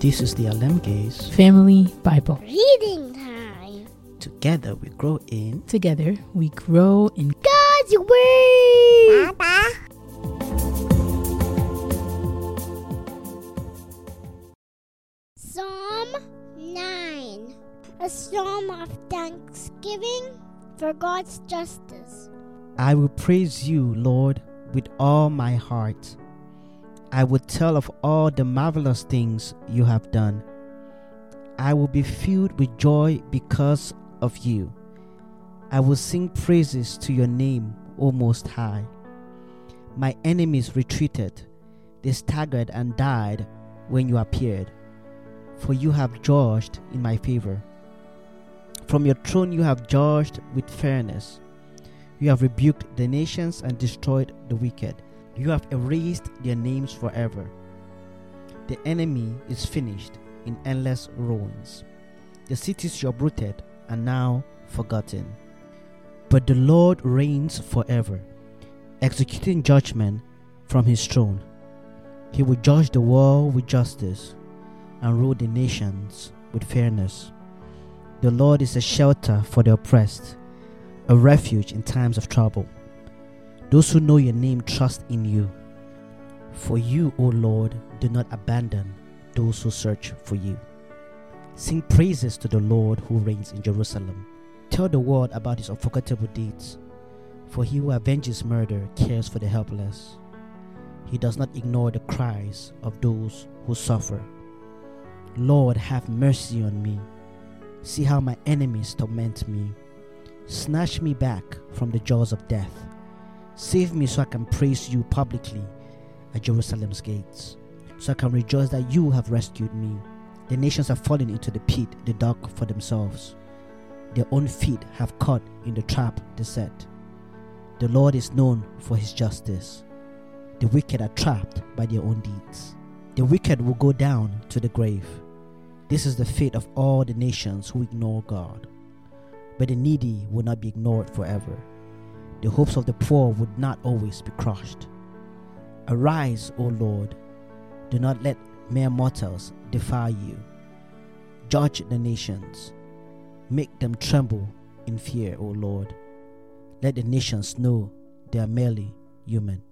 This is the Alemge's Family Bible. Reading time. Together we grow in Together we grow in God's Word. Papa. Psalm 9. A psalm of thanksgiving for God's justice. I will praise you, Lord, with all my heart. I will tell of all the marvelous things you have done. I will be filled with joy because of you. I will sing praises to your name, O Most High. My enemies retreated, they staggered and died when you appeared, for you have judged in my favor. From your throne you have judged with fairness. You have rebuked the nations and destroyed the wicked. You have erased their names forever. The enemy is finished in endless ruins. The cities you uprooted are now forgotten. But the Lord reigns forever, executing judgment from his throne. He will judge the world with justice and rule the nations with fairness. The Lord is a shelter for the oppressed, a refuge in times of trouble. Those who know your name trust in you. For you, O Lord, do not abandon those who search for you. Sing praises to the Lord who reigns in Jerusalem. Tell the world about his unforgettable deeds. For he who avenges murder cares for the helpless. He does not ignore the cries of those who suffer. Lord, have mercy on me. See how my enemies torment me. Snatch me back from the jaws of death. Save me so I can praise you publicly at Jerusalem's gates, so I can rejoice that you have rescued me. The nations have fallen into the pit they dug for themselves. Their own feet have caught in the trap they set. The Lord is known for his justice. The wicked are trapped by their own deeds. The wicked will go down to the grave. This is the fate of all the nations who ignore God. But the needy will not be ignored forever. The hopes of the poor would not always be crushed. Arise, O Lord. Do not let mere mortals defy you. Judge the nations. Make them tremble in fear, O Lord. Let the nations know they are merely human.